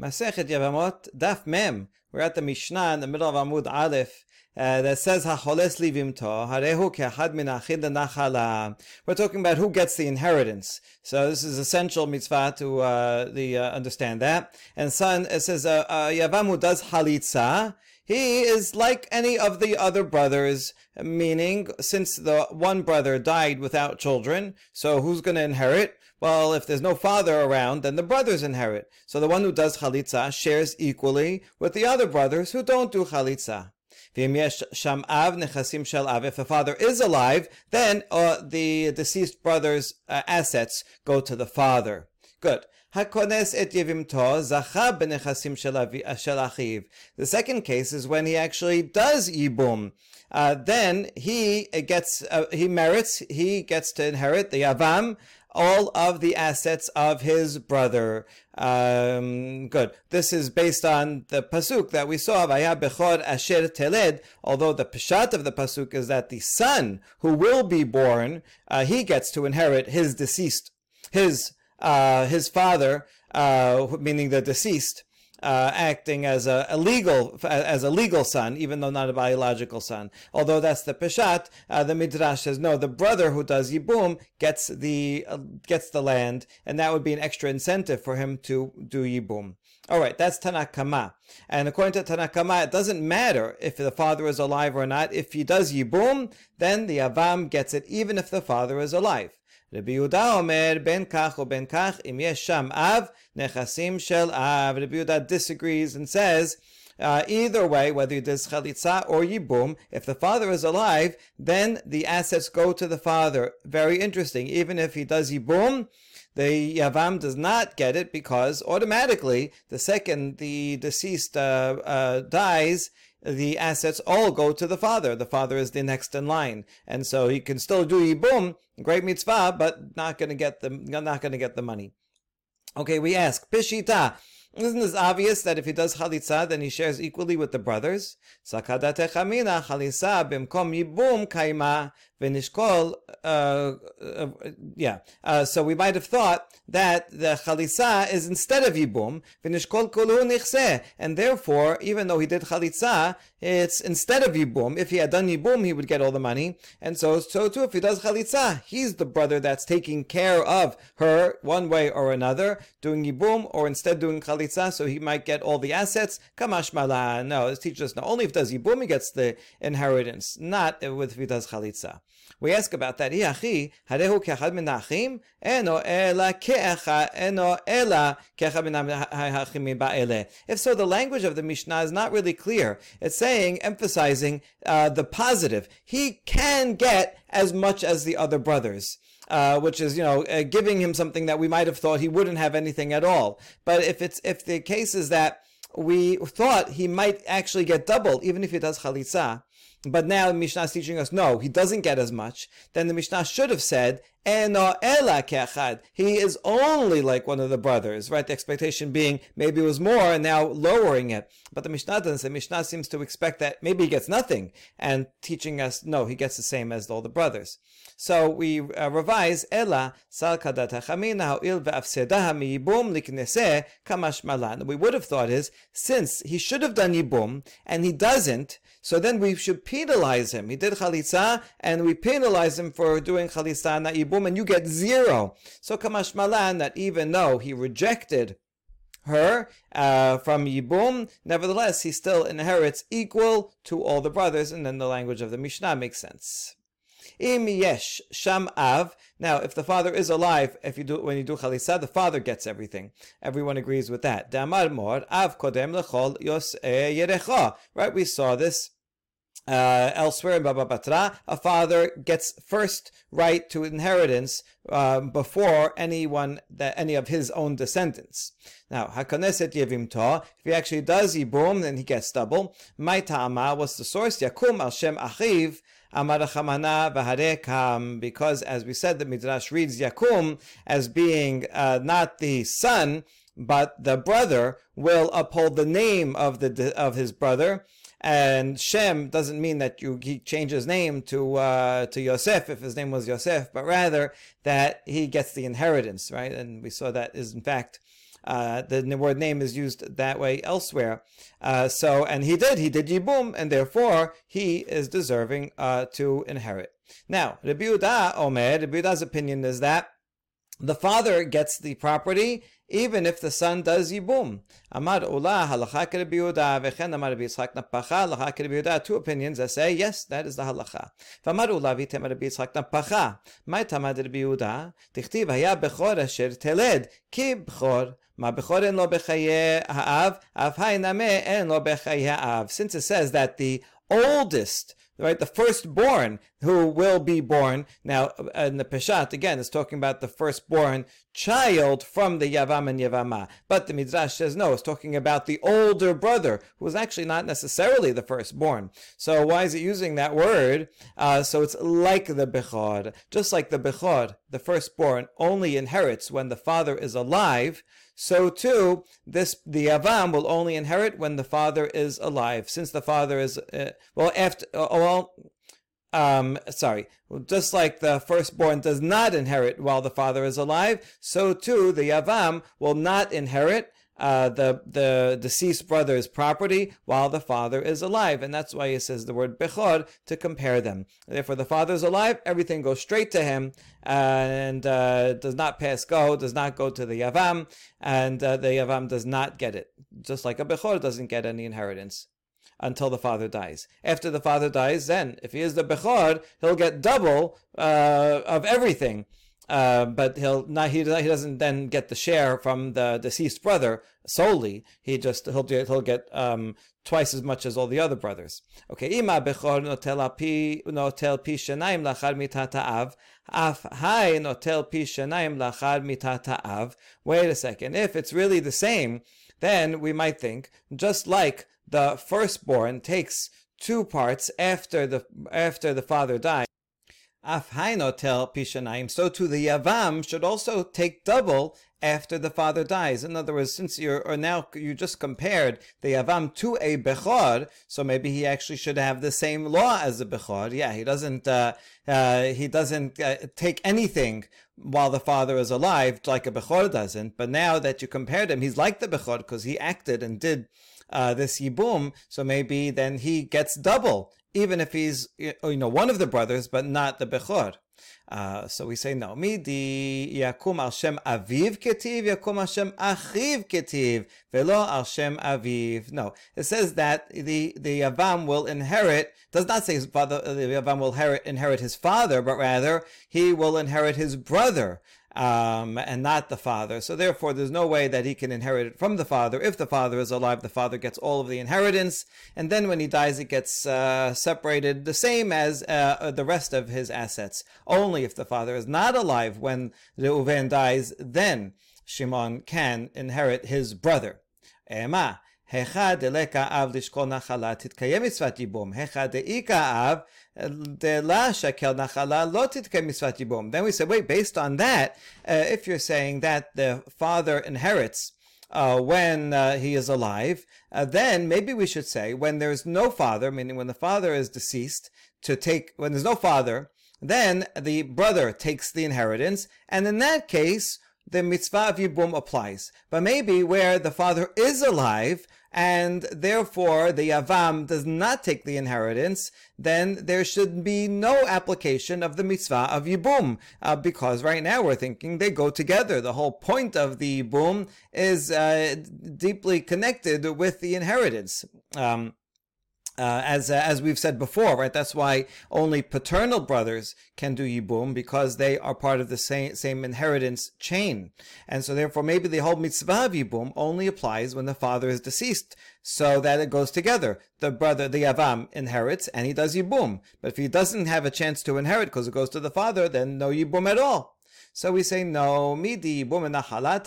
Masechet Yevamot, Daf Mem. We're at the Mishnah in the middle of Amud Aleph. Uh, that says hacholes livimto harehu ke'achad min nachala. We're talking about who gets the inheritance. So this is essential mitzvah to uh, the uh, understand that. And son, it says uh, uh, Yavamu does halitza. He is like any of the other brothers, meaning since the one brother died without children, so who's going to inherit? Well, if there's no father around, then the brothers inherit. So the one who does chalitza shares equally with the other brothers who don't do chalitza. If the father is alive, then uh, the deceased brother's uh, assets go to the father. Good. The second case is when he actually does yibum. Uh, then he gets, uh, he merits, he gets to inherit the yavam all of the assets of his brother. Um, good. This is based on the pasuk that we saw. Vaya bechor asher teled. Although the peshat of the pasuk is that the son who will be born, uh, he gets to inherit his deceased, his uh, his father, uh, meaning the deceased uh, acting as a, a, legal as a legal son, even though not a biological son. Although that's the peshat, uh, the midrash says no. The brother who does yibum gets the uh, gets the land, and that would be an extra incentive for him to do yibum. All right, that's Tanakama. And according to Tanakama, it doesn't matter if the father is alive or not. If he does yibum, then the avam gets it, even if the father is alive. רבי יהודה אומר, בין כך ובין כך, אם יש שם אב, נכסים של אב. Rabbi Yehuda disagrees and says, uh, either way, whether he does chalitza or yibum, if the father is alive, then the assets go to the father. Very interesting. Even if he does yibum, the yavam does not get it because automatically, the second the deceased uh, uh, dies, the assets all go to the father. The father is the next in line, and so he can still do yibum, great mitzvah, but not going to get the not going to get the money. Okay, we ask pishita. Isn't this obvious that if he does chalitza, then he shares equally with the brothers? Sakadate chamina chalisa bimkom yibum kaima v'nishkol. Uh, uh, yeah. Uh, so we might have thought that the chalisa is instead of yibum v'nishkol kolu nichse, and therefore, even though he did chalitza, it's instead of yibum. If he had done yibum, he would get all the money, and so so too if he does chalitza, he's the brother that's taking care of her one way or another, doing yibum or instead doing chalitza so he might get all the assets. Kamash mala. No, this teaches us not only if does yibum he gets the inheritance, not with if he does chalitza. We ask about that. If so, the language of the Mishnah is not really clear. It's saying, emphasizing uh, the positive. He can get as much as the other brothers. Uh, which is you know uh, giving him something that we might have thought he wouldn't have anything at all. But if it's if the case is that we thought he might actually get double, even if he does chalitza, but now the Mishnah is teaching us no, he doesn't get as much. Then the Mishnah should have said Keachad. He is only like one of the brothers, right? The expectation being maybe it was more and now lowering it. But the Mishnah doesn't say. Mishnah seems to expect that maybe he gets nothing and teaching us, no, he gets the same as all the brothers. So we uh, revise ela sal kadat ha'chamina ha'il ve'afsedah miyibum liknese kamash malan. We would have thought is, since he should have done yibum and he doesn't, so then we should penalize him. He did chalitza, and we penalize him for doing chalitza, not yibum and you get zero. So Kamash Malan, that even though he rejected her uh, from Yibum, nevertheless, he still inherits equal to all the brothers, and then the language of the Mishnah makes sense. Im yesh sham av. Now, if the father is alive, if you do when you do chalisa, the father gets everything. Everyone agrees with that. Damar mor av kodem lechol yos yerecha. Right? We saw this uh, elsewhere in Baba Batra, a father gets first right to inheritance uh, before anyone that any of his own descendants. Now, Hakoneset Yevimto, if he actually does Yibum, then he gets double. My what's the source? Yakum al Shem Achiv, because as we said, the Midrash reads Yakum as being uh, not the son, but the brother will uphold the name of the of his brother, and Shem doesn't mean that you he changed his name to uh, to Yosef if his name was Yosef, but rather that he gets the inheritance, right? And we saw that is in fact Uh, the word name is used that way elsewhere. Uh, so, and he did, he did Yibum, and therefore he is deserving uh, to inherit. Now, Rabbi Yehuda Omer, Rabbi Yehuda's opinion is that the father gets the property even if the son does yibum. Amar Ula halacha Rabbi Yehuda v'chen Amar Rabbi Yitzchak napacha halacha Rabbi Yehuda. Two opinions that say yes, that is the halacha. V'amar Ula v'tem Rabbi Yitzchak napacha. My tamad Rabbi Yehuda tichtiv haya bechor asher teled ki bechor. Ma bechor en lo bechaye ha'av, av ha'iname en lo bechaye ha'av. Since it says that the oldest right? The firstborn who will be born. Now, in the Peshat, again, it's talking about the firstborn child from the Yavam and Yavama. But the Midrash says no, it's talking about the older brother, who was actually not necessarily the firstborn. So why is it using that word? Uh, so it's like the Bechor. Just like the Bechor, the firstborn, only inherits when the father is alive so too this the avam will only inherit when the father is alive, since the father is uh, well after uh, well. Um, sorry, just like the firstborn does not inherit while the father is alive, so too the Yavam will not inherit uh, the the deceased brother's property while the father is alive, and that's why he says the word bechor to compare them. Therefore, the father is alive; everything goes straight to him, and uh, does not pass go, does not go to the yavam, and uh, the yavam does not get it, just like a bechor doesn't get any inheritance until the father dies. After the father dies, then if he is the bechor, he'll get double uh, of everything. Uh, but he'll not he, he doesn't then get the share from the deceased brother solely. He just he'll he'll get um, twice as much as all the other brothers. Okay, ima bechor notel pi notel pi af notel pi. Wait a second. If it's really the same, then we might think just like the firstborn takes two parts after the after the father dies tel pishanayim, so too the yavam should also take double after the father dies. In other words, since you're or now you just compared the yavam to a bechor, so maybe he actually should have the same law as a bechor. Yeah, he doesn't uh, uh, he doesn't uh, take anything while the father is alive like a bechor doesn't. But now that you compared him, he's like the bechor because he acted and did. Uh, this yibum, so maybe then he gets double even if he's you know one of the brothers, but not the bechor. Uh, so we say no. Midi yakum al shem aviv ketiv yakum al shem achiv ketiv velo al shem aviv. No, it says that the the yavam will inherit. Does not say his father. The yavam will inherit inherit his father, but rather he will inherit his brother um, and not the father. So therefore, there's no way that he can inherit it from the father. If the father is alive, the father gets all of the inheritance, and then when he dies, it gets uh, separated the same as uh, the rest of his assets. Only if the father is not alive when Reuven dies, then Shimon can inherit his brother. Ema. היכא דלקה אב לשקול נחלה תתקיים מצוות ייבום, היכא דאיכא אב Then we say, wait, based on that, uh, if you're saying that the father inherits uh, when uh, he is alive, uh, then maybe we should say when there's no father, meaning when the father is deceased, to take, when there's no father, then the brother takes the inheritance. And in that case, the mitzvah of Yibum applies. But maybe where the father is alive, and therefore the Yavam does not take the inheritance, then there should be no application of the mitzvah of Yibum, uh, because right now we're thinking they go together. The whole point of the Yibum is uh, deeply connected with the inheritance. Um, uh, as uh, as we've said before, right? That's why only paternal brothers can do yibum because they are part of the same same inheritance chain, and so therefore maybe the whole mitzvah of yibum only applies when the father is deceased, so that it goes together. The brother, the yavam, inherits and he does yibum, but if he doesn't have a chance to inherit because it goes to the father, then no yibum at all. So we say no. Midi yibum nachala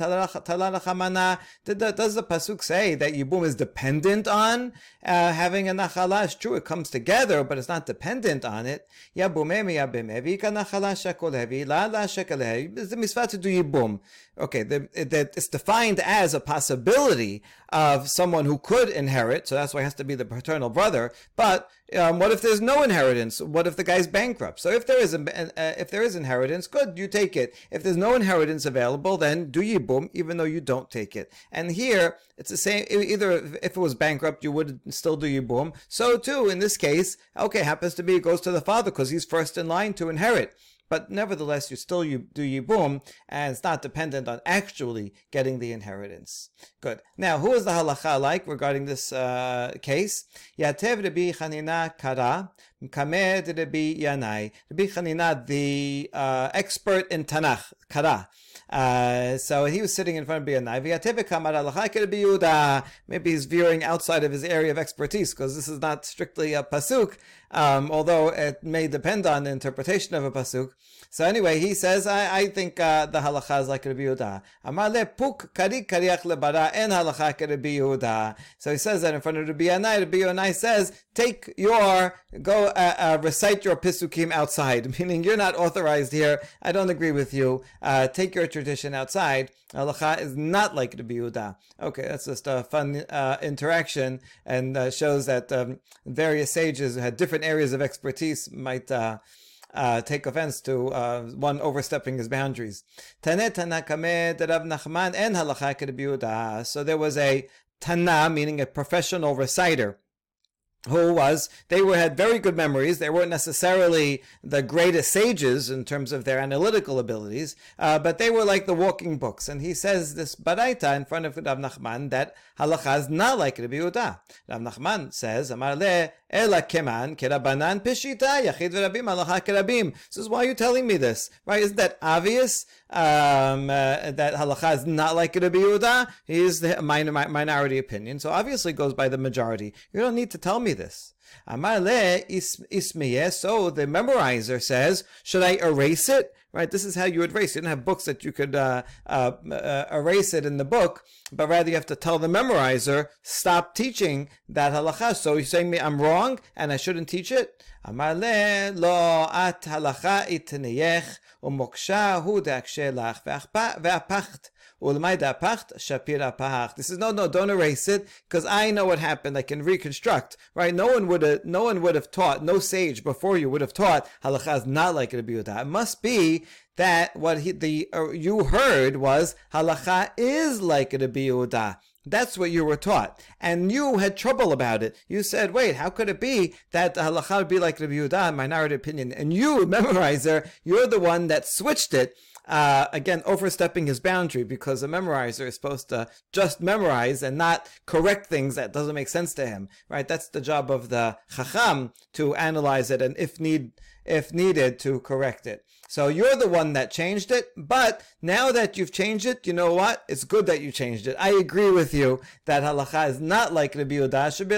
Does the pasuk say that yibum is dependent on uh, having a nachala? It's true, it comes together, but it's not dependent on it. Yabumemi yabimevi ka nachala shakolevi la la shekalevi. It's the mitzvah to do yibum. Okay, the, the, it's defined as a possibility of someone who could inherit, so that's why it has to be the paternal brother. But um, what if there's no inheritance? What if the guy's bankrupt? So if there is uh, if there is inheritance, good, you take it. If there's no inheritance available, then do yibum, even though you don't take it. And here it's the same. Either if it was bankrupt, you would still do yibum. So too in this case, okay, happens to be it goes to the father because he's first in line to inherit but nevertheless, you still you do yibum, and it's not dependent on actually getting the inheritance. Good. Now, who is the halacha like regarding this uh, case? Yatev Rabbi Chanina Kara, Kamed Rabbi Yanai. Rabbi Chanina, the uh, expert in Tanakh, Kara. Uh, so he was sitting in front of Biyanai. Maybe he's veering outside of his area of expertise because this is not strictly a pasuk, um, although it may depend on the interpretation of a pasuk. So anyway, he says, I, I think uh, the halacha is like Rabbi Yehuda. Amar le puk kari kariach lebara en halacha Rabbi Yehuda. So he says that in front of Rabbi Yanai. Rabbi Yanai says, take your, go uh, uh, recite your pisukim outside, meaning you're not authorized here. I don't agree with you. Uh, take your tradition outside. Halacha is not like Rabbi Yehuda. Okay, that's just a fun uh, interaction and uh, shows that um, various sages who had different areas of expertise might uh, take offense to uh, one overstepping his boundaries. Tane Tanakameh Rav Nachman and Halacha Yehuda. So there was a Tana, meaning a professional reciter who was they were had very good memories. They weren't necessarily the greatest sages in terms of their analytical abilities uh, but they were like the walking books. And he says this baraita in front of Rav Nachman that halacha is not like Rabbi Yehuda. Rav Nachman says Amar le ela keman kerabanan pishita yachid v'rabim halacha kerabim. So why are you telling me this? Right isn't that obvious um, uh, that halacha is not like Rabbi Yehuda? He is the minor, minority opinion. So obviously goes by the majority. You don't need to tell me me this. Amale ismeye. So the memorizer says, should I erase it? Right. This is how you erase. You don't have books that you could uh, uh, uh, erase it in the book, but rather you have to tell the memorizer stop teaching that halacha. So you're saying me I'm wrong and I shouldn't teach it. Amale lo at halacha itneyech umoksha hu dakshelach ve'apacht. This is no, no, don't erase it because I know what happened. I can reconstruct, right? No one would have, no one would have taught, no sage before you would have taught halacha is not like Rabbi Yehuda. It must be that what he, the uh, you heard was halacha is like Rabbi Yehuda. That's what you were taught. And you had trouble about it. You said, wait, how could it be that the halacha would be like Rabbi Yehuda, minority opinion? And you, memorizer, you're the one that switched it uh, again, overstepping his boundary because a memorizer is supposed to just memorize and not correct things that doesn't make sense to him, right? That's the job of the chacham to analyze it and if need, if needed, to correct it. So you're the one that changed it, but now that you've changed it, you know what? It's good that you changed it. I agree with you that halacha is not like Rabbi Yehuda, should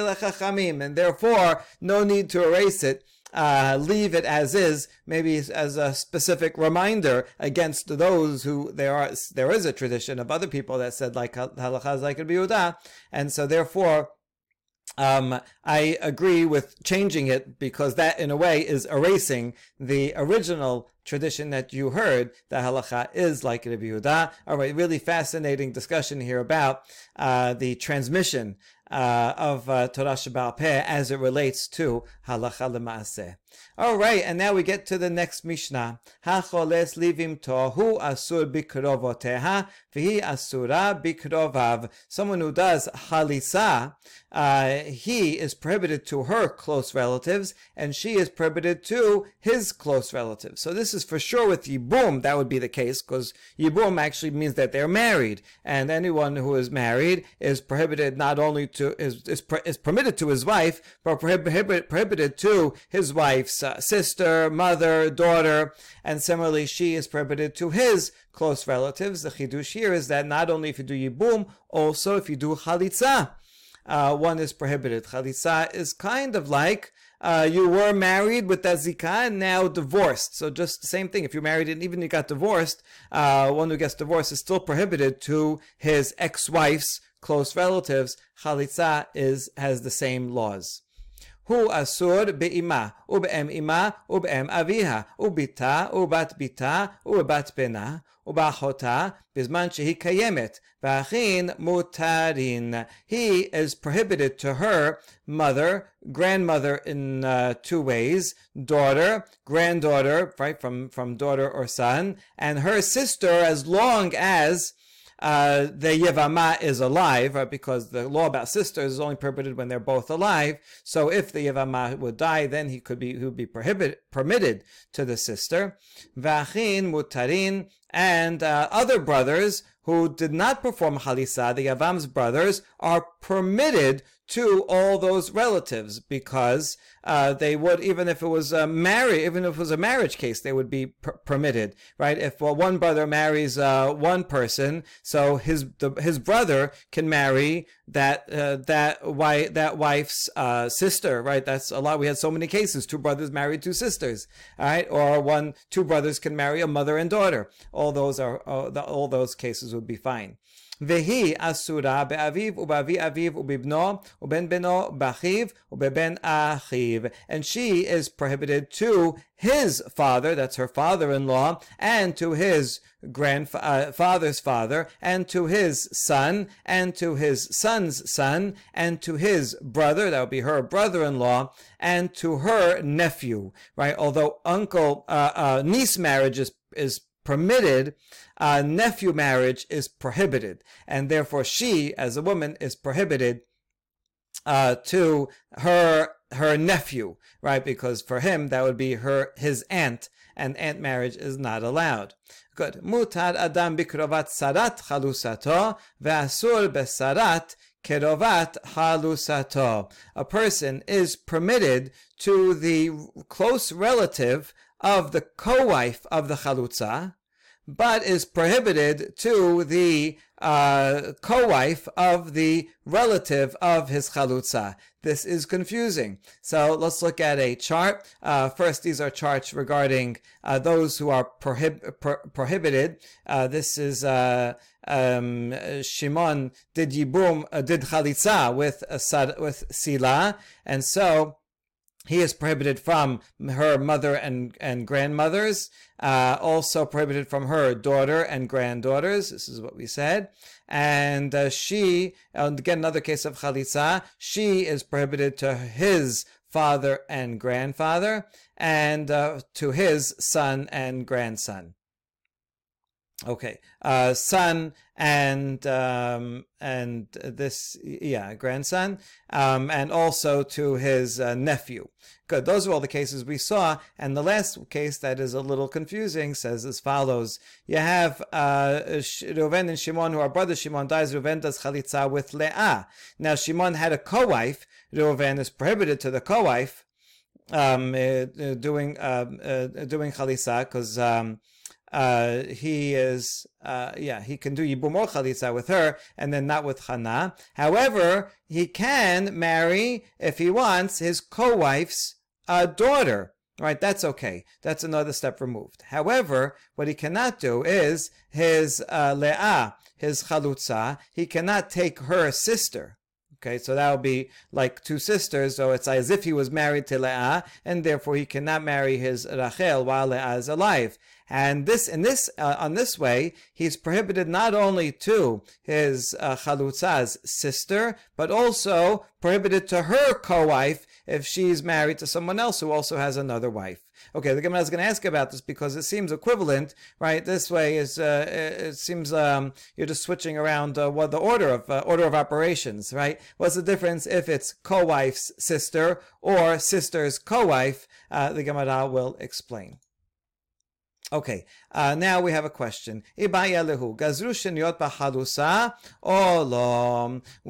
and therefore no need to erase it uh, leave it as is, maybe as a specific reminder against those who there are there is a tradition of other people that said like halacha is like Rabbi and so therefore. Um, I agree with changing it because that, in a way, is erasing the original tradition that you heard that halacha is like Rabbi Yehuda. All right, really fascinating discussion here about uh, the transmission uh, of uh, Torah Sheba'al Peh as it relates to halacha lemaaseh. All right, and now we get to the next Mishnah. Hacholes livim tohu asur bikrovoteha v'hi asura bikrovav. Someone who does halisa, uh, he is prohibited to her close relatives, and she is prohibited to his close relatives. So this is for sure with yibum. That would be the case because yibum actually means that they're married, and anyone who is married is prohibited not only to is is, is permitted to his wife, but prohibited prohibited to his wife's uh, sister, mother, daughter, and similarly, she is prohibited to his close relatives. The chidush here is that not only if you do yibum, also if you do chalitza, uh, one is prohibited. Chalitza is kind of like uh, you were married with that zikah and now divorced. So just the same thing. If you're married and even you got divorced, uh, one who gets divorced is still prohibited to his ex-wife's close relatives. Chalitza is has the same laws. הוא אסור באמה, ובאם אמה, ובאם אביה, ובתה, ובת בתה, ובבת בנה, ובאחותה, בזמן שהיא קיימת, והאחין מותרין. He is prohibited to her mother, grandmother in uh, two ways, daughter, granddaughter, right, from, from daughter or son, and her sister as long as uh, the Yevama is alive, right, because the law about sisters is only prohibited when they're both alive. So if the Yevama would die, then he could be, he would be prohibited, permitted to the sister. Vachin mutarin, and uh, other brothers who did not perform halisa, the Yavam's brothers, are permitted to all those relatives because uh, they would, even if it was a marriage, even if it was a marriage case, they would be per- permitted, right? If well, one brother marries uh, one person, so his the, his brother can marry that uh, that wife that wife's uh, sister, right? That's a lot. We had so many cases: two brothers married two sisters, right, or one two brothers can marry a mother and daughter. All those are all, all those cases would be fine. והיא אסורה באביו ובאבי אביו ובבנו ובן בנו באחיו ובבן אחיו. And she is prohibited to his father, that's her father-in-law, and to his grandfather's uh, father, and to his son, and to his son's son, and to his brother, that would be her brother-in-law, and to her nephew, right? Although uncle, uh, uh, niece marriage is, is permitted, uh, nephew marriage is prohibited, and therefore she, as a woman, is prohibited uh, to her her nephew, right? Because for him that would be her his aunt, and aunt marriage is not allowed. Good. Mutar adam bikrovat sarat chalusato ve'asur besarat kerovat halusato. A person is permitted to the close relative of the co-wife of the chalutza, but is prohibited to the uh, co-wife of the relative of his chalutza. This is confusing. So let's look at a chart. Uh, first, these are charts regarding uh, those who are prohib- pro- prohibited. Uh, this is uh, um, Shimon did yibum uh, did chalitza with with sila, and so he is prohibited from her mother and, and grandmothers, uh, also prohibited from her daughter and granddaughters. This is what we said. And uh, she, and again, another case of chalitza, she is prohibited to his father and grandfather, and uh, to his son and grandson. Okay, uh, son and um, and this yeah grandson, um, and also to his uh, nephew. Good. Those are all the cases we saw, and the last case that is a little confusing says as follows: You have uh, Reuven and Shimon, who are brothers. Shimon dies. Reuven does chalitza with Leah. Now Shimon had a co-wife. Reuven is prohibited to the co-wife um, uh, doing um, uh, doing chalitza because. Um, uh, he is, uh, yeah, he can do Yibum or Chalitza with her and then not with Hana. However, he can marry, if he wants, his co-wife's uh, daughter. Right, that's okay. That's another step removed. However, what he cannot do is his uh, le'ah, his chalutza, he cannot take her sister. Okay, so that would be like two sisters, so it's as if he was married to Leah, and therefore he cannot marry his Rachel while Leah is alive. And this, in this, uh, on this way, he's prohibited not only to his uh, chalutza's sister, but also prohibited to her co-wife if she's married to someone else who also has another wife. Okay, the Gemara is going to ask about this because it seems equivalent, right? This way is uh, it seems um, you're just switching around uh, what the order of uh, order of operations, right? What's the difference if it's co-wife's sister or sister's co-wife? Uh, the Gemara will explain. Okay, uh, now we have a question. We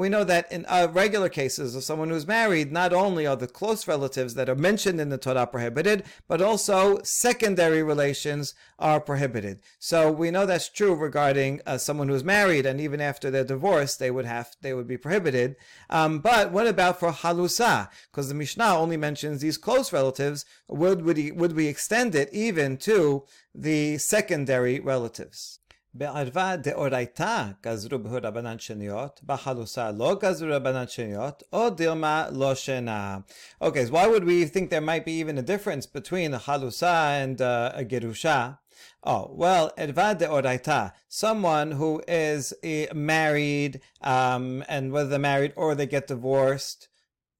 know that in uh, regular cases of someone who's married, not only are the close relatives that are mentioned in the Torah prohibited, but also secondary relations are prohibited. So we know that's true regarding uh, someone who's married, and even after their divorce, they would have they would be prohibited. Um, but what about for halusa? Because the Mishnah only mentions these close relatives. Would would, he, would we extend it even to the secondary relatives. בערווה דאורייתא גזרו בהו רבנן שניות, בחלוסה לא גזרו רבנן שניות, או דילמה לא שינה. Okay, so why would we think there might be even a difference between a halusa and uh, a gerusha? Oh, well, Edva de someone who is uh, married, um, and whether they're married or they get divorced,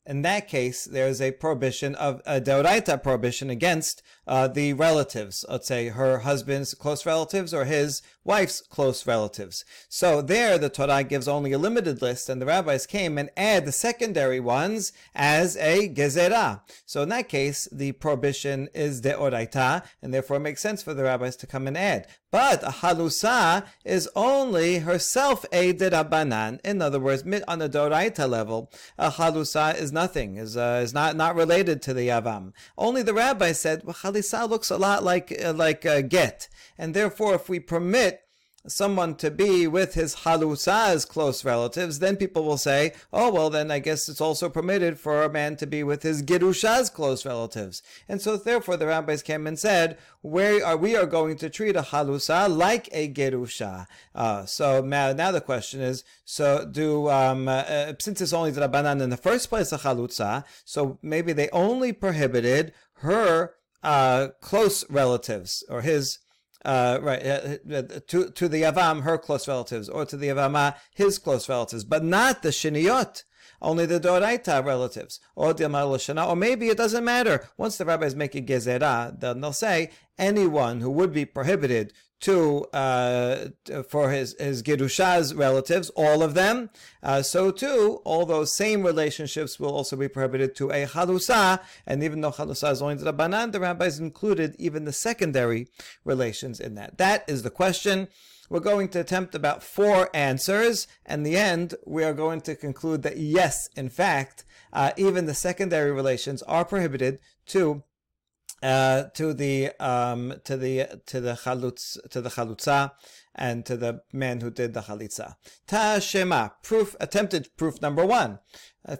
in that case, there's a prohibition of a deoraita prohibition against uh, the relatives. Let's say her husband's close relatives or his wife's close relatives. So there, the Torah gives only a limited list, and the rabbis came and add the secondary ones as a gezerah. So in that case, the prohibition is deoraita, and therefore it makes sense for the rabbis to come and add. But a halusa is only herself a derabanan. In other words, on a doraita level, a halusa is nothing, is uh, is not not related to the yavam. Only the rabbi said well, halisa looks a lot like uh, like uh, get, and therefore, if we permit someone to be with his halusa's close relatives, then people will say, oh, well, then I guess it's also permitted for a man to be with his girusha's close relatives. And so therefore the rabbis came and said, where are we are going to treat a halusa like a gerusha. Uh, so now, now the question is, so do, um, uh, uh since it's only the rabbanan in the first place a halusa, so maybe they only prohibited her uh, close relatives or his uh, right, uh, uh, to, to the avam her close relatives, or to the Yavama, his close relatives, but not the Shiniyot, only the Doraita relatives, or the Shana, or maybe it doesn't matter. Once the rabbis make a Gezerah, then they'll say anyone who would be prohibited to uh, for his his Gerusha's relatives, all of them. Uh, so too, all those same relationships will also be prohibited to a halusa. And even though halusa is only the the rabbis included even the secondary relations in that. That is the question. We're going to attempt about four answers. And the end, we are going to conclude that yes, in fact, uh, even the secondary relations are prohibited to uh, to the um, to the to the chalutz to the chalutza and to the man who did the chalitza. Ta shema proof attempted proof number one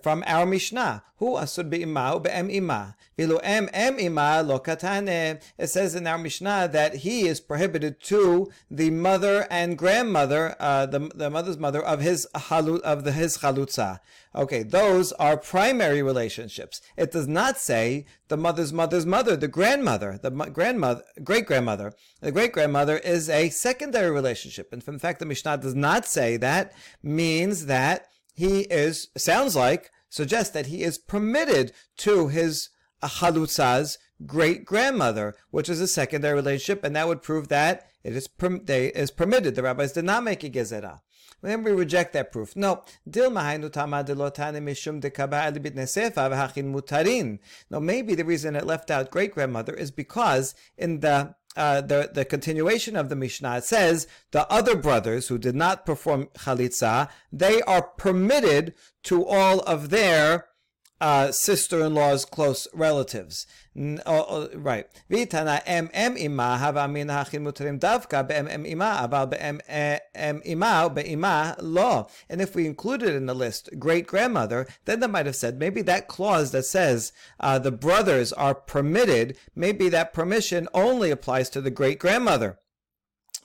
from our Mishnah. Who asur be'ima be'em ima. Vilu em em ima lo katane. It says in our Mishnah that he is prohibited to the mother and grandmother, uh, the, the mother's mother of his halu, of the his chalutza. Okay, those are primary relationships. It does not say the mother's mother's mother, the grandmother, the grandmother, great grandmother. The great grandmother is a secondary relationship, and in fact, the Mishnah does not say that. Means that he is, sounds like, suggests that he is permitted to his Chalutza's great grandmother, which is a secondary relationship, and that would prove that it is, they, is permitted. The rabbis did not make a gezerah. Then we reject that proof. No. No, maybe the reason it left out great grandmother is because in the uh, the, the continuation of the Mishnah, says the other brothers who did not perform chalitza, they are permitted to all of their uh, sister-in-law's close relatives. Oh, oh, right. Davka. And if we included in the list great grandmother, then they might have said maybe that clause that says uh, the brothers are permitted, maybe that permission only applies to the great grandmother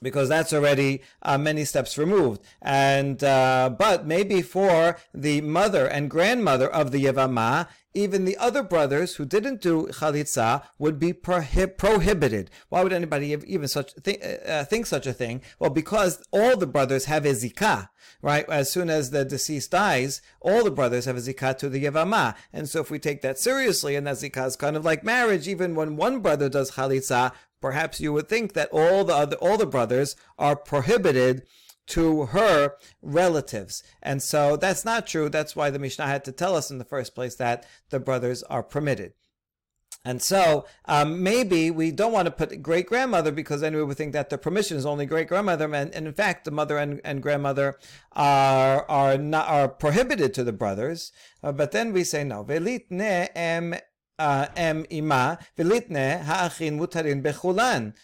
because that's already uh, many steps removed. And uh, but maybe for the mother and grandmother of the Yevama, even the other brothers who didn't do chalitza would be prohib- prohibited. Why would anybody even such th- uh, think such a thing? Well, because all the brothers have a zikah, right? As soon as the deceased dies, all the brothers have a zikah to the yevama, and so if we take that seriously, and that zikah is kind of like marriage, even when one brother does chalitza, perhaps you would think that all the other, all the brothers are prohibited to her relatives. And so that's not true. That's why the Mishnah had to tell us in the first place that the brothers are permitted. And so um, maybe we don't want to put great grandmother because then we would think that the permission is only great grandmother, and, and, in fact the mother and, and grandmother are are not are prohibited to the brothers. Uh, but then we say no. Velitne em em ima ha'achin mutarin bechulan.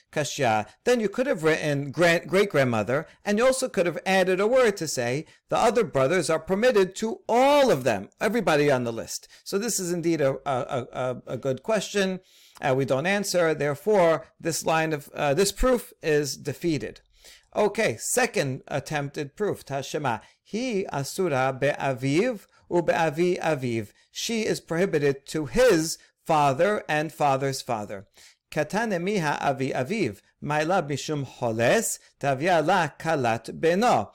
Then you could have written great grandmother, and you also could have added a word to say the other brothers are permitted to all of them, everybody on the list. So this is indeed a a, a, a good question. Uh, we don't answer. Therefore, this line of uh, this proof is defeated. Okay, second attempted proof, Tashema. He asura be'aviv ube'avi aviv. She is prohibited to his father and father's father. Katane miha avi aviv. Maila mishum holes tavia la kalat beno.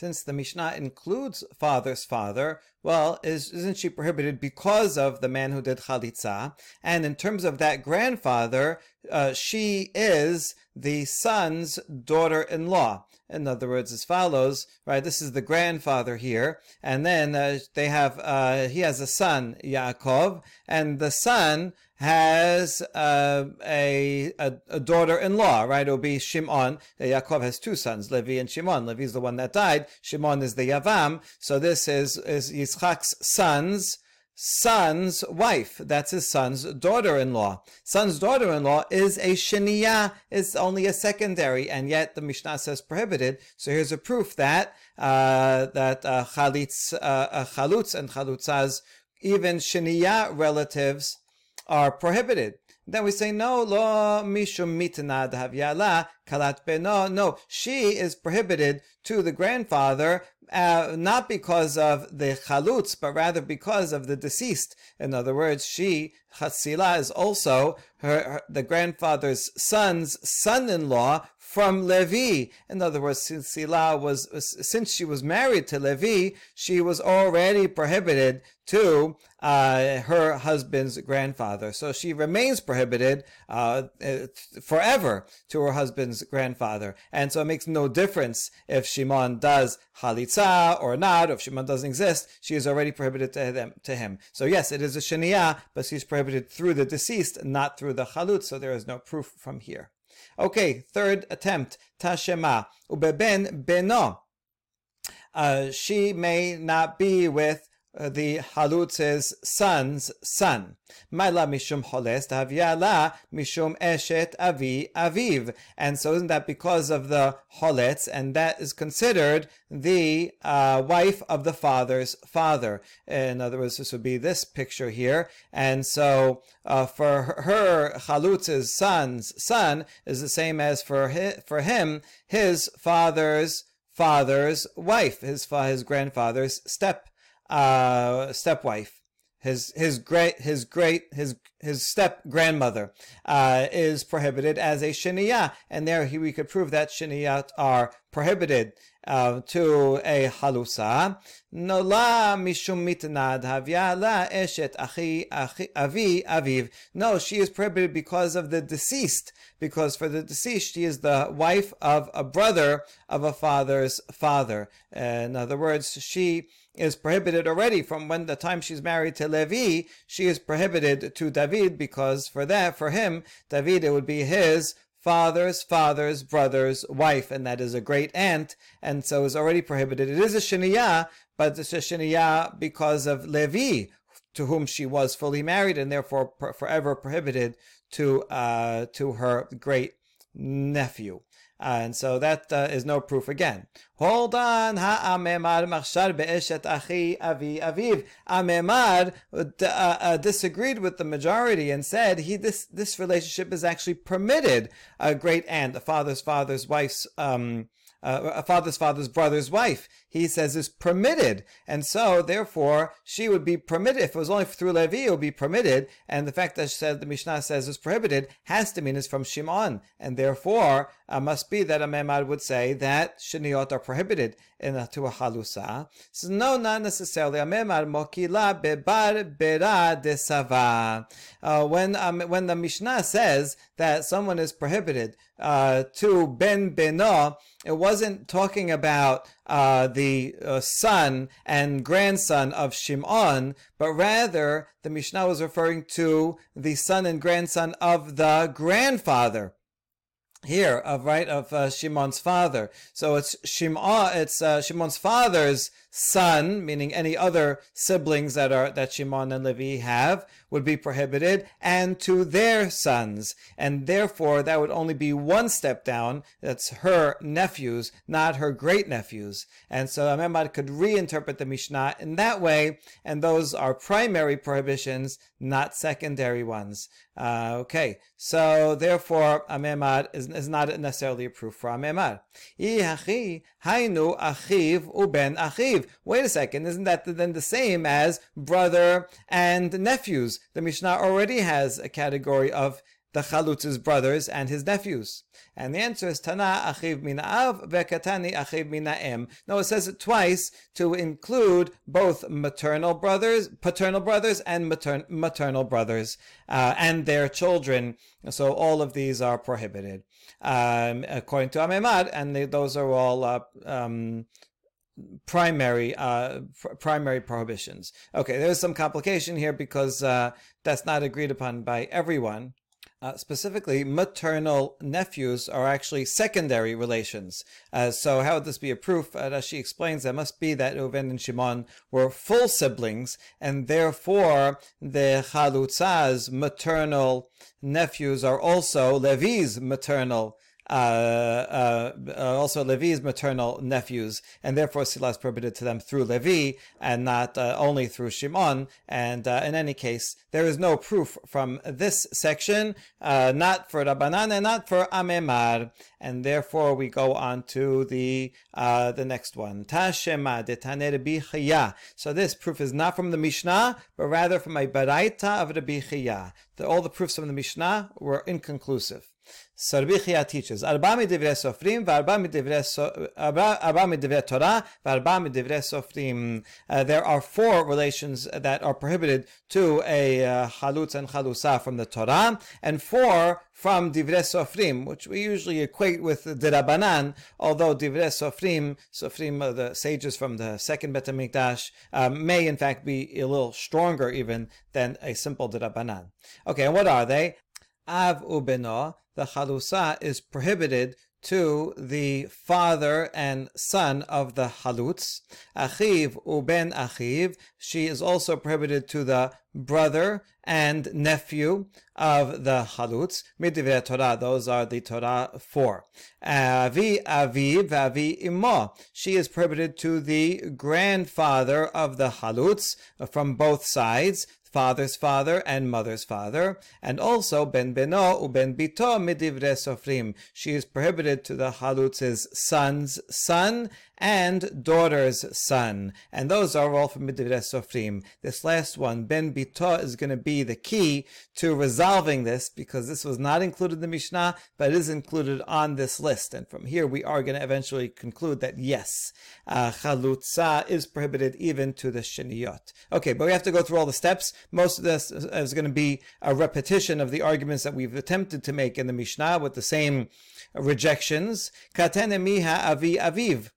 Since the Mishnah includes father's father, well, is, isn't she prohibited because of the man who did chalitza? And in terms of that grandfather, uh, she is the son's daughter-in-law. In other words, as follows, right? This is the grandfather here, and then uh, they have uh, he has a son, Yaakov, and the son has uh, a, a, a daughter-in-law, right? It'll be Shimon. Yaakov has two sons, Levi and Shimon. Levi is the one that died. Shimon is the Yavam. So this is is Yitzchak's son's son's wife. That's his son's daughter-in-law. Son's daughter-in-law is a sheniya, is only a secondary, and yet the Mishnah says prohibited. So here's a proof that uh, that uh, chalitz, uh, uh, chalutz and chalutzas, even sheniya relatives, are prohibited. Then we say, no, lo mishum mitna havyala kalat beno. No, she is prohibited to the grandfather, uh, not because of the chalutz, but rather because of the deceased. In other words, she, Chatzila, is also her, her the grandfather's son's son-in-law from Levi. In other words, since Sila was since she was married to Levi, she was already prohibited to uh, her husband's grandfather. So she remains prohibited uh, forever to her husband's grandfather. And so it makes no difference if Shimon does halitza or not, or if Shimon doesn't exist, she is already prohibited to, them, to him. So yes, it is a shaniah, but she's prohibited through the deceased, not through the chalut, so there is no proof from here. Okay, third attempt, Tashema. Ubeben beno. Uh, she may not be with uh, the halutz's son's son. Maila mishum holes la mishum eshet avi aviv. And so isn't that because of the holetz, and that is considered the uh, wife of the father's father. In other words, this would be this picture here. And so uh, for her, halutz's son's son is the same as for for him, his father's father's wife, his, his grandfather's step uh, stepwife, his his great his great his his step grandmother uh, is prohibited as a shiniyah, and there he, we could prove that shiniyat are prohibited uh, to a halusa. No la mishum mitnad havya la eshet achi avi aviv. No, she is prohibited because of the deceased. Because for the deceased, she is the wife of a brother of a father's father. In other words, she is prohibited already from when the time she's married to Levi, she is prohibited to David because for that, for him, David, it would be his father's father's brother's wife, and that is a great aunt, and so is already prohibited. It is a shiniyah, but it's a shiniyah because of Levi, to whom she was fully married, and therefore forever prohibited to uh, to her great nephew. And so that uh, is no proof again. Hold on. Ha'ameimar machshar be'eshet achi avi aviv. Ameimar uh, uh, disagreed with the majority and said he this this relationship is actually permitted. A great aunt, a father's father's wife's um, uh, a father's father's brother's wife, he says is permitted. And so, therefore, she would be permitted. If it was only through Levi, it would be permitted. And the fact that she said, the Mishnah says is prohibited has to mean it's from Shimon. And therefore, uh, must be that Ameimar would say that Shiniot are prohibited in a, to a Halusa. So, no, not necessarily. Ameimar mokila bebar bera desava. Uh, when, um, when the Mishnah says that someone is prohibited uh, to ben beno, it wasn't talking about uh, the uh, son and grandson of Shimon, but rather the Mishnah was referring to the son and grandson of the grandfather here of right of uh, Shimon's father. So it's Shimon, it's uh, Shimon's father's son, meaning any other siblings that are that Shimon and Levi have, would be prohibited, and to their sons, and therefore that would only be one step down. That's her nephews, not her great nephews, and so Ameimar could reinterpret the Mishnah in that way, and those are primary prohibitions, not secondary ones. Uh, okay, so therefore, ameimar is, is not necessarily a proof for ameimar. hainu achiv uben achiv. Wait a second, isn't that then the same as brother and nephews? The Mishnah already has a category of the chalutz's brothers and his nephews. And the answer is Tana achiv mina av vekatani achiv mina em. No, it says it twice to include both maternal brothers, paternal brothers, and matern- maternal brothers uh, and their children. So all of these are prohibited um, according to Ameimar, and they, those are all. Uh, um, primary uh, pr- primary prohibitions. Okay, there's some complication here because uh, that's not agreed upon by everyone. Uh, specifically, maternal nephews are actually secondary relations. Uh, so, how would this be a proof? Uh, as she explains, that must be that Reuven and Shimon were full siblings, and therefore the Chalutza's maternal nephews are also Levi's maternal uh, uh, also Levi's maternal nephews, and therefore Sila is prohibited to them through Levi and not uh, only through Shimon. And uh, in any case, there is no proof from this section, uh, not for Rabbanan and not for Ameimar, and therefore we go on to the uh, the next one. Tashema de So this proof is not from the Mishnah, but rather from a Baraita of Rabbi Chaya. All the proofs from the Mishnah were inconclusive. So Rabbi Chia teaches, Arba midivre sofrim, v'arba midivre Torah, v'arba midivre sofrim. Uh, there are four relations that are prohibited to a uh, halutz and halusa from the Torah, and four from Divre Sofrim, which we usually equate with Dirabanan, although Divre Sofrim, Sofrim, uh, the sages from the second Bet HaMikdash, um, may in fact be a little stronger even than a simple Dirabanan. Okay, and what are they? Av Ubeno, the halusa is prohibited to the father and son of the halutz. Achiv uben achiv. She is also prohibited to the brother and nephew of the halutz. Midivre Torah. Those are the Torah four. Avi aviv avi imo. She is prohibited to the grandfather of the halutz from both sides father's father and mother's father, and also ben beno uben bito midivre sofrim. She is prohibited to the halutz's son's son and daughter's son. And those are all from Midivre Sofrim. This last one, Ben Bito, is going to be the key to resolving this because this was not included in the Mishnah, but it is included on this list. And from here, we are going to eventually conclude that yes, uh, Chalutza is prohibited even to the Shiniyot. Okay, but we have to go through all the steps. Most of this is going to be a repetition of the arguments that we've attempted to make in the Mishnah with the same rejections. Katene miha avi aviv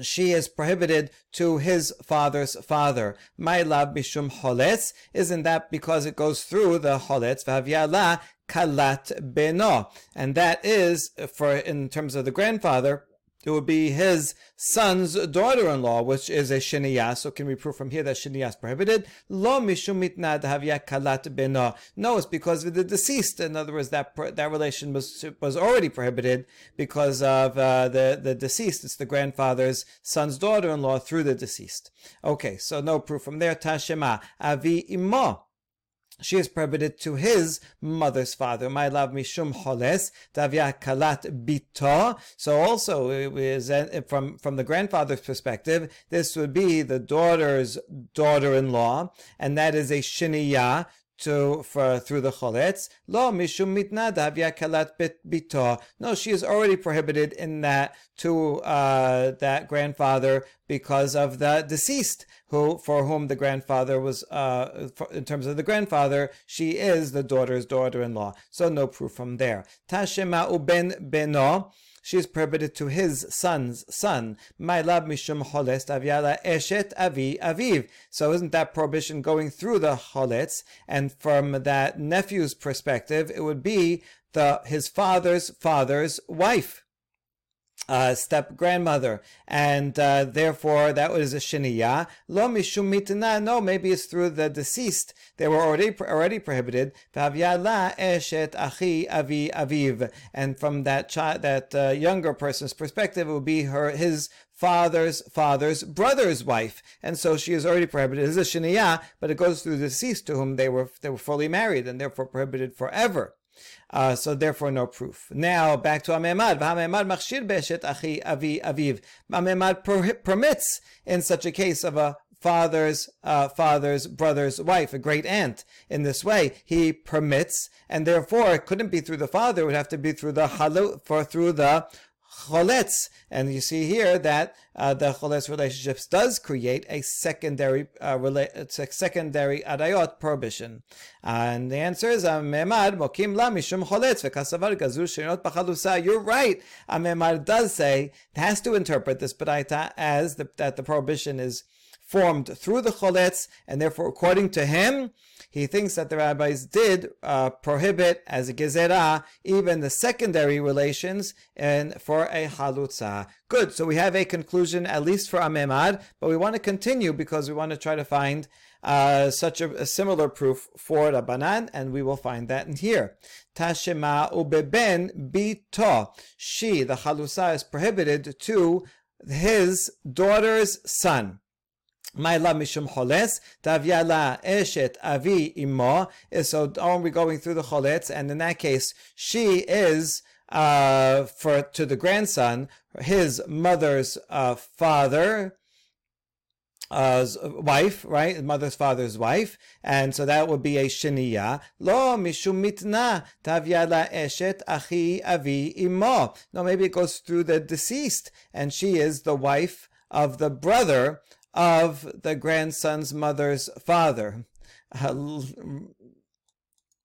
she is prohibited to his father's father. My love mishum holetz, isn't that because it goes through the holetz, v'avyala kalat beno. And that is, for in terms of the grandfather, it would be his son's daughter-in-law, which is a shiniyah. So can we prove from here that shiniyah is prohibited? Lo mishum mitna kalat. No, it's because of the deceased. In other words, that that relation was was already prohibited because of uh, the the deceased. It's the grandfather's son's daughter-in-law through the deceased. Okay, so no proof from there. Tashema avi imo she is prohibited to his mother's father. My love mishum holes davia kalat bito. So also is from from the grandfather's perspective, this would be the daughter's daughter-in-law, and that is a shiniyah to for through the choletz. Lo mishum mitna davya kalat bito. No, she is already prohibited in that to uh, that grandfather because of the deceased who for whom the grandfather was uh, for, in terms of the grandfather she is the daughter's daughter-in-law so no proof from there tashema uben beno she is prohibited to his son's son. My love mishum holest aviala eshet avi aviv. So isn't that prohibition going through the holets? And from that nephew's perspective, it would be the his father's father's wife. Uh, step grandmother, and uh, therefore that was a shiniya. Lo mishum mitna. No, maybe it's through the deceased. They were already already prohibited. eshet achi avi aviv. And from that child, that uh, younger person's perspective, it would be her his father's father's brother's wife, and so she is already prohibited. It is a shiniya, but it goes through the deceased to whom they were they were fully married and therefore prohibited forever. Uh, so therefore, no proof. Now back to Ameimar. Ameimar machshir beshet achi avi aviv. Ameimar permits in such a case of a father's uh, father's brother's wife, a great aunt. In this way, he permits, and therefore it couldn't be through the father; it would have to be through the halu, for through the choletz. And you see here that uh, the choletz relationships does create a secondary uh, rela- secondary adayot prohibition. And the answer is Ameimar mokim la mishum choletz v'kasavar gazur shenot b'chalusa. You're right. Ameimar does say has to interpret this b'daita as the, that the prohibition is formed through the choletz, and therefore, according to him, he thinks that the rabbis did uh, prohibit as a gezerah even the secondary relations and for a halutza. Good. So we have a conclusion at least for Ameimar, but we want to continue because we want to try to find uh, such a, a, similar proof for Rabbanan, and we will find that in here. Tashema ubeben bito. She, the halusa, is prohibited to his daughter's son. Maila mishum choletz, tavyala eshet avi imo. So are we going through the choletz? And in that case, she is uh, for to the grandson, his mother's uh, father. Uh, wife, right? Mother's father's wife, and so that would be a shiniya. Lo mishum mitna tavyala eshet achi avi imo. No, maybe it goes through the deceased, and she is the wife of the brother of the grandson's mother's father. Uh,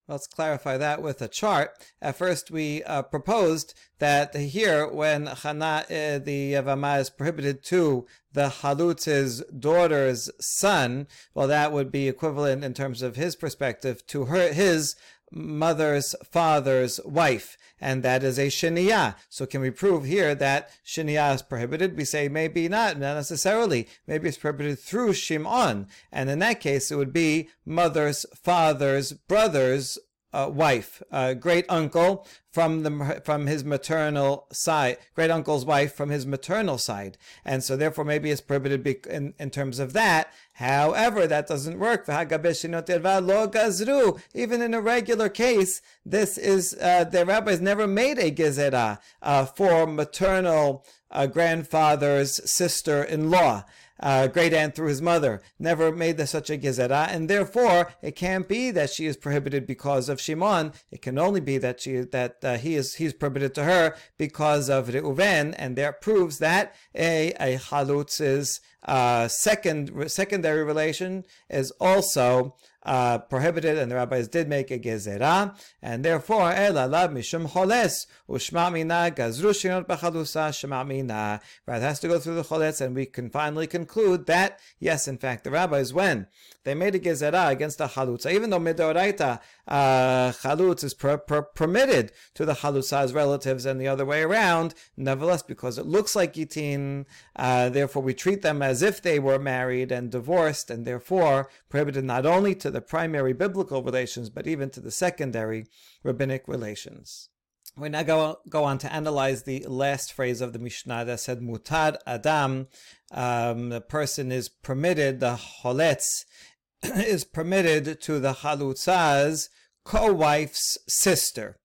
let's clarify that with a chart. At first, we uh, proposed that here, when Chana, uh, the Yavama is prohibited to the Halutz's daughter's son, well, that would be equivalent in terms of his perspective to her, his mother's father's wife, and that is a shiniya. So can we prove here that shiniya is prohibited? We say maybe not, not necessarily. Maybe it's prohibited through Shimon, and in that case it would be mother's father's brother's uh, wife, uh, great uncle from the from his maternal side, great uncle's wife from his maternal side, and so therefore maybe it's prohibited in, in terms of that. However, that doesn't work. Even in a regular case, this is uh, the rabbis never made a gezerah uh, for maternal uh, grandfather's sister-in-law uh, great aunt through his mother, never made the, such a gezerah, and therefore it can't be that she is prohibited because of Shimon. It can only be that she that uh, he is he's prohibited to her because of Reuven, and that proves that a a halutz's uh, second secondary relation is also uh, prohibited, and the rabbis did make a gezerah, and therefore ela lab mishum choles ushma gazru shinot mina. Right, it has to go through the choles, and we can finally conclude that yes, in fact, the rabbis when they made a gezerah against a chalutza, even though midoraita uh, chalutz is per, per, permitted to the chalutza's relatives and the other way around. Nevertheless, because it looks like yitin, uh, therefore we treat them as if they were married and divorced, and therefore prohibited not only to the primary biblical relations, but even to the secondary rabbinic relations. We now go, go on to analyze the last phrase of the Mishnah that said mutad adam. Um, the person is permitted, the choletz is permitted to the Halutzah's co-wife's sister.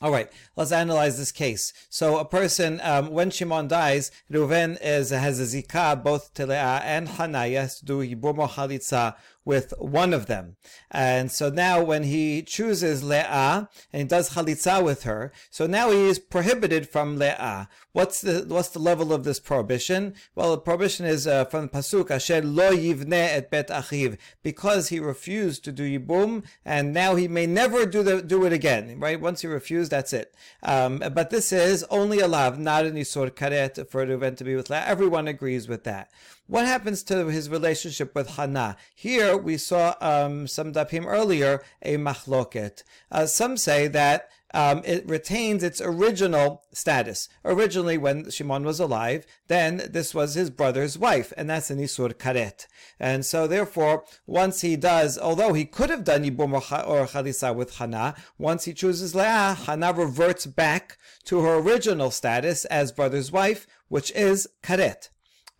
All right, let's analyze this case. So, a person, um, when Shimon dies, Reuven is, has a zikah both to Leah and Hannah. Yes, do yibum chalitza with one of them. And so now when he chooses Le'ah and he does Chalitza with her, so now he is prohibited from Le'ah. What's the, what's the level of this prohibition? Well, the prohibition is uh, from Pasuk, Asher lo yivne et bet achiv, because he refused to do Yibum, and now he may never do the, do it again, right? Once he refused, that's it. Um, but this is only a allowed, not an Isur Karet for Reuven to be with Le'ah. Everyone agrees with that. What happens to his relationship with Hannah? Here we saw um, some dapim earlier a machloket. Uh, some say that um, it retains its original status. Originally, when Shimon was alive, then this was his brother's wife, and that's an Isur Karet. And so, therefore, once he does, although he could have done Yibum or Chalisa with Hana, once he chooses Leah, Hana reverts back to her original status as brother's wife, which is Karet.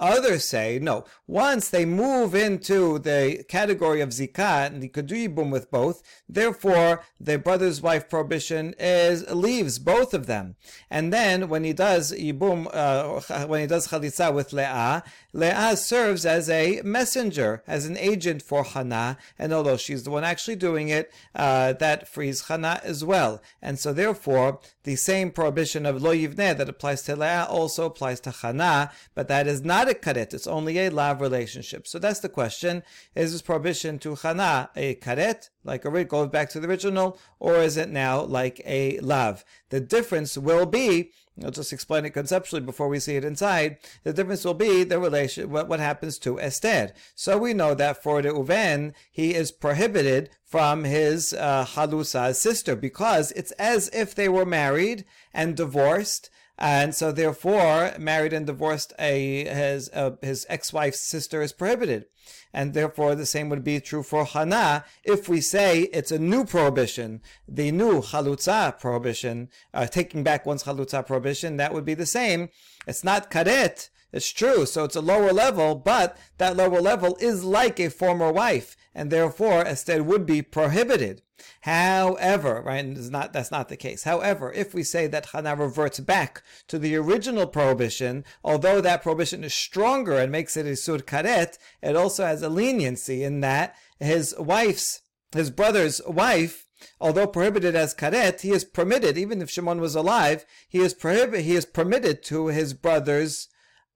Others say, no, once they move into the category of Zikah and he could do Yibum with both, therefore the brother's wife prohibition is leaves both of them. And then when he does Yibum, uh, when he does Chalitza with Leah, Leah serves as a messenger, as an agent for Hana, and although she's the one actually doing it, uh, that frees Hana as well. And so therefore, the same prohibition of Lo Yivneh that applies to Leah also applies to Hana, but that is not a karet, it's only a lav relationship. So that's the question. Is this prohibition to chana a karet, like a goes back to the original, or is it now like a lav? The difference will be I'll just explain it conceptually before we see it inside. The difference will be the relation, what, what happens to Esther. So we know that for the Uven, he is prohibited from his uh, Halusa sister because it's as if they were married and divorced and so therefore married and divorced a his uh, his ex-wife's sister is prohibited. And therefore the same would be true for hana if we say it's a new prohibition the new chalutza prohibition uh, taking back one's chalutza prohibition that would be the same. It's not karet. It's true. So it's a lower level but that lower level is like a former wife and therefore Esther would be prohibited However, right, not, that's not the case. However, if we say that Hana reverts back to the original prohibition, although that prohibition is stronger and makes it a sur karet, it also has a leniency in that his wife's, his brother's wife, although prohibited as karet, he is permitted, even if Shimon was alive, he is prohibited, he is permitted to his brother's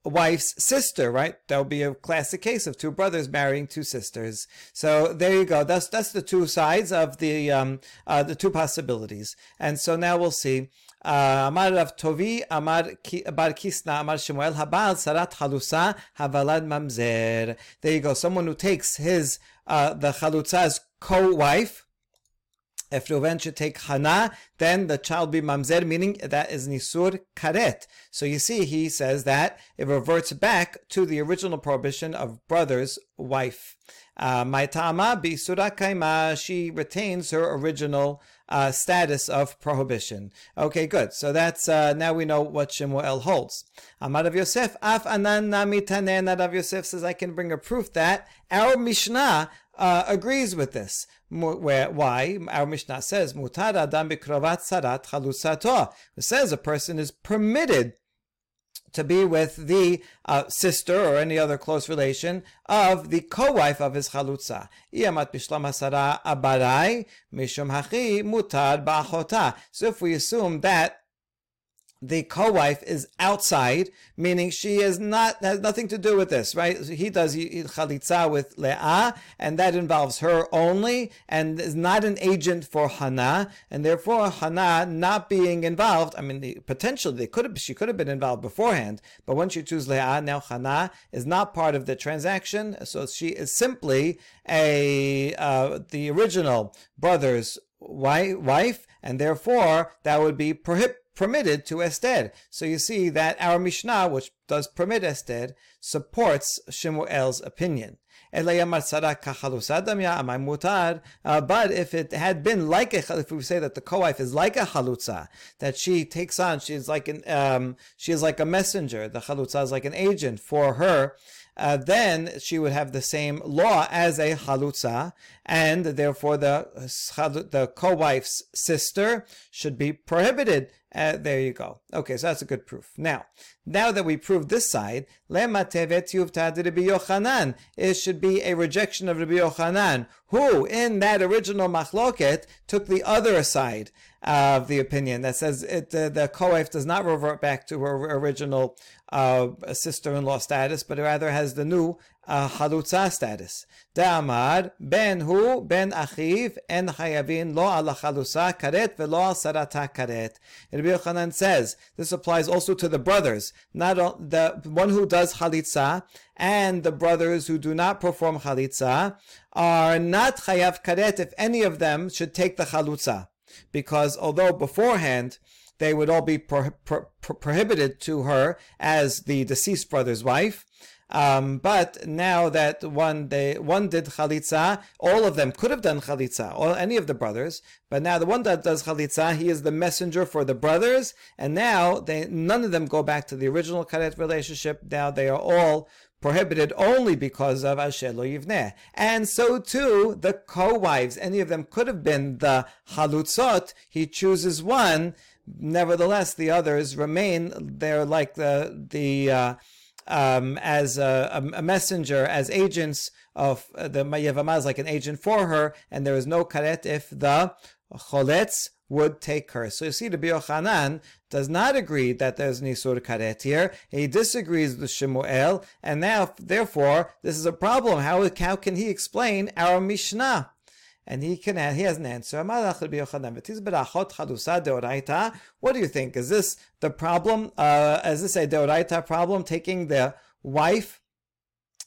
wife's sister, right? That would be a classic case of two brothers marrying two sisters. So there you go. That's that's the two sides of the um, uh, the two possibilities. And so now we'll see. Amar Rav Tovi, Amar Bar Kisna, Amar Shemuel, Habal Sarat Halusa, Havalad Mamzer. There you go. Someone who takes his uh, the Chalutza's co-wife, if Reuven should take Hana, then the child be mamzer, meaning that is nisur karet. So you see, he says that it reverts back to the original prohibition of brother's wife. Uh, Maitama bisura kaima, she retains her original uh, status of prohibition. Okay, good. So that's uh, now we know what Shemuel holds. Amar Rav Yosef, af anan nami tanen. Rav Yosef says I can bring a proof that our Mishnah uh, agrees with this. Where, why? Our Mishnah says, Mutar adam bikrovat sarat chalusato. It says a person is permitted to be with the uh, sister or any other close relation of the co-wife of his chalutza. Iamat bishlam hasara abarai mishum hachi mutar ba'achota. So if we assume that the co-wife is outside, meaning she is not has nothing to do with this, right? He does chalitza with Leah, and that involves her only, and is not an agent for Hana, and therefore Hana not being involved. I mean, the, potentially they could have she could have been involved beforehand, but once you choose Leah, now Hana is not part of the transaction, so she is simply a uh, the original brother's wife, and therefore that would be prohibited permitted to Esther. So you see that our Mishnah, which does permit Esther, supports Shemuel's opinion. Uh, but if it had been like a, if we say that the co-wife is like a chalutza, that she takes on, she is like an, um, she is like a messenger. The chalutza is like an agent for her uh, then she would have the same law as a halutza, and therefore the the co-wife's sister should be prohibited. Uh, there you go. Okay, so that's a good proof. Now, now that we proved this side, lema tevet Rabbi Yochanan. it should be a rejection of Rabbi Yochanan, who in that original machloket took the other side of the opinion that says it, uh, the co-wife does not revert back to her original uh, sister-in-law status, but rather has the new uh, halutza status. Da'amar ben hu ben achiv en chayavin lo ala chalusa karet velo al sarata karet. Rabbi Yochanan says this applies also to the brothers, not the one who does chalitza and the brothers who do not perform chalitza are not chayav karet if any of them should take the chalutza. Because although beforehand they would all be pro- pro- prohibited to her as the deceased brother's wife. Um, but now that one they one did chalitza, all of them could have done chalitza, or any of the brothers. But now the one that does chalitza, he is the messenger for the brothers, and now they none of them go back to the original karet relationship. Now they are all prohibited only because of Asher lo yivneh. And so too, the co-wives, any of them could have been the halutzot. He chooses one. Nevertheless, the others remain. They're like the the uh, um, as a, a, messenger, as agents of uh, the Mayavama is like an agent for her, and there is no karet if the choletz would take her. So you see, the Yochanan does not agree that there's Nisur Karet here. He disagrees with Shemuel, and now, therefore, this is a problem. How, how can he explain our Mishnah? And he can he has an answer. What do you think? Is this the problem? Uh, is this a deoraita problem? Taking the wife,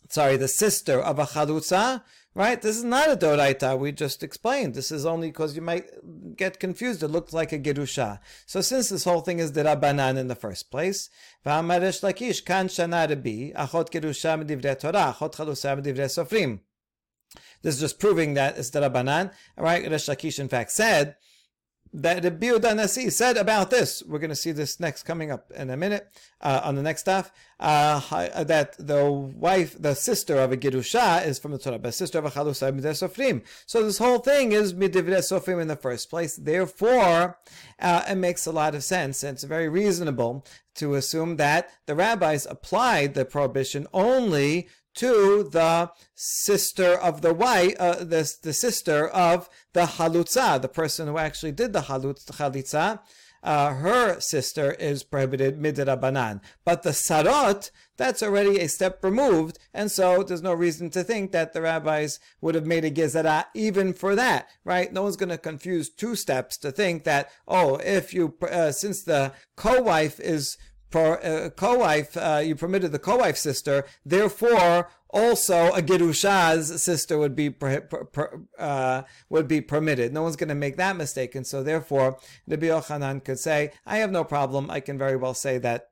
sorry, the sister of a chalutza, right? This is not a doraita. We just explained. This is only because you might get confused. It looks like a gerusha. So since this whole thing is the rabbanan in the first place, v'amaresh lakish kan shana achot gerusha medivre Torah, achot chalusa medivre sofrim. This is just proving that it's the Rabbanan. Right? Resh Lakish, in fact, said that the Biudanasi said about this. We're going to see this next coming up in a minute uh, on the next stuff. Uh, that the wife, the sister of a Girusha is from the Torah, but sister of a Chalusa Sofrim. So this whole thing is Midivre Sofrim in the first place. Therefore, uh, it makes a lot of sense and it's very reasonable to assume that the rabbis applied the prohibition only to the sister of the wife, uh, the, the sister of the halutza, the person who actually did the chalitza. Uh, her sister is prohibited midrabanan. But the sarot, that's already a step removed, and so there's no reason to think that the rabbis would have made a gezerah even for that, right? No one's going to confuse two steps to think that, oh, if you, uh, since the co-wife is for a co-wife, uh, you permitted the co-wife sister. Therefore, also a gerusha's sister would be per, per, per, uh, would be permitted. No one's going to make that mistake, and so therefore, Rabbi Yochanan could say, "I have no problem. I can very well say that."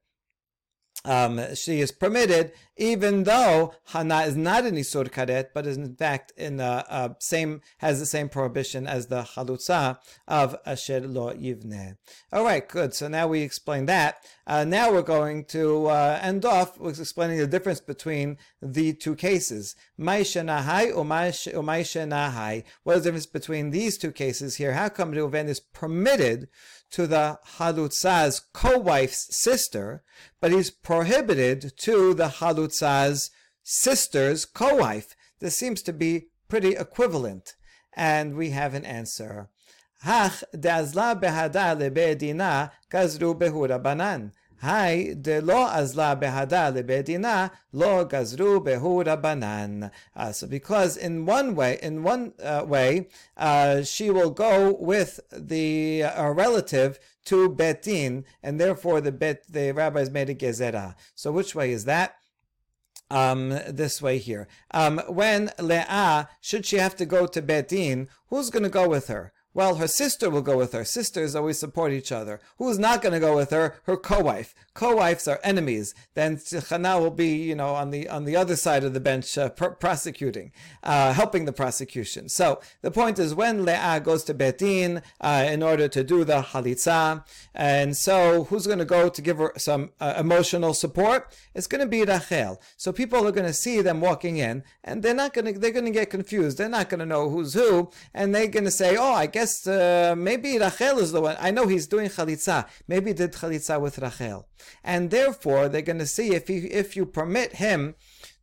Um, she is permitted, even though Hana is not an Isur Karet, but is in fact in the uh, same, has the same prohibition as the Halutza of Asher Lo Yivne. All right, good. So now we explained that. Uh, now we're going to uh, end off with explaining the difference between the two cases. Maishanahai or Maishanahai. What is the difference between these two cases here? How come Reuven is permitted to the Halutza's co-wife's sister, but he's prohibited to the Halutza's sister's co-wife. This seems to be pretty equivalent. And we have an answer. Hach behura banan. Hai de lo azla behada lebedina lo gazru banan. Uh, so because in one way, in one uh, way, uh, she will go with the uh, relative to betin, and therefore the bet the rabbis made a gezerah. So which way is that? Um, this way here. Um, when Leah, should she have to go to Betin, who's going to go with her? Well, her sister will go with her. Sisters always support each other. Who's not going to go with her? Her co-wife. Co-wives are enemies. Then Chana will be, you know, on the on the other side of the bench, uh, pr- prosecuting, uh, helping the prosecution. So the point is, when Leah goes to Betin uh, in order to do the halitza, and so who's going to go to give her some uh, emotional support? It's going to be Rachel. So people are going to see them walking in, and they're not going to they're going to get confused. They're not going to know who's who, and they're going to say, "Oh, I guess." Guess uh, maybe Rachel is the one. I know he's doing chalitza. Maybe he did chalitza with Rachel, and therefore they're going to see if he, if you permit him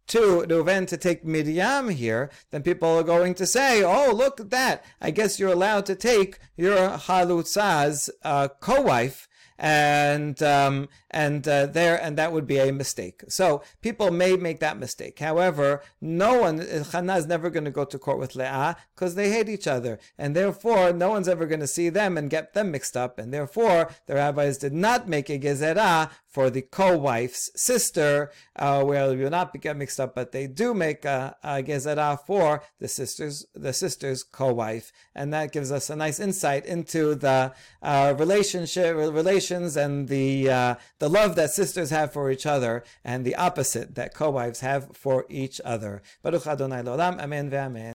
to Reuven to take Miriam here, then people are going to say, "Oh, look at that! I guess you're allowed to take your halutza's uh, co-wife." And um, and uh, there and that would be a mistake. So people may make that mistake. However, no one Hannah is never going to go to court with Leah because they hate each other, and therefore no one's ever going to see them and get them mixed up, and therefore the rabbis did not make a gezerah for the co-wife's sister, uh, where you will not get mixed up, but they do make a, a gezerah for the sister's the sister's co-wife, and that gives us a nice insight into the uh, relationship relations and the uh, the love that sisters have for each other, and the opposite that co-wives have for each other. Baruch Adonai Lolam, Amen ve'Amen.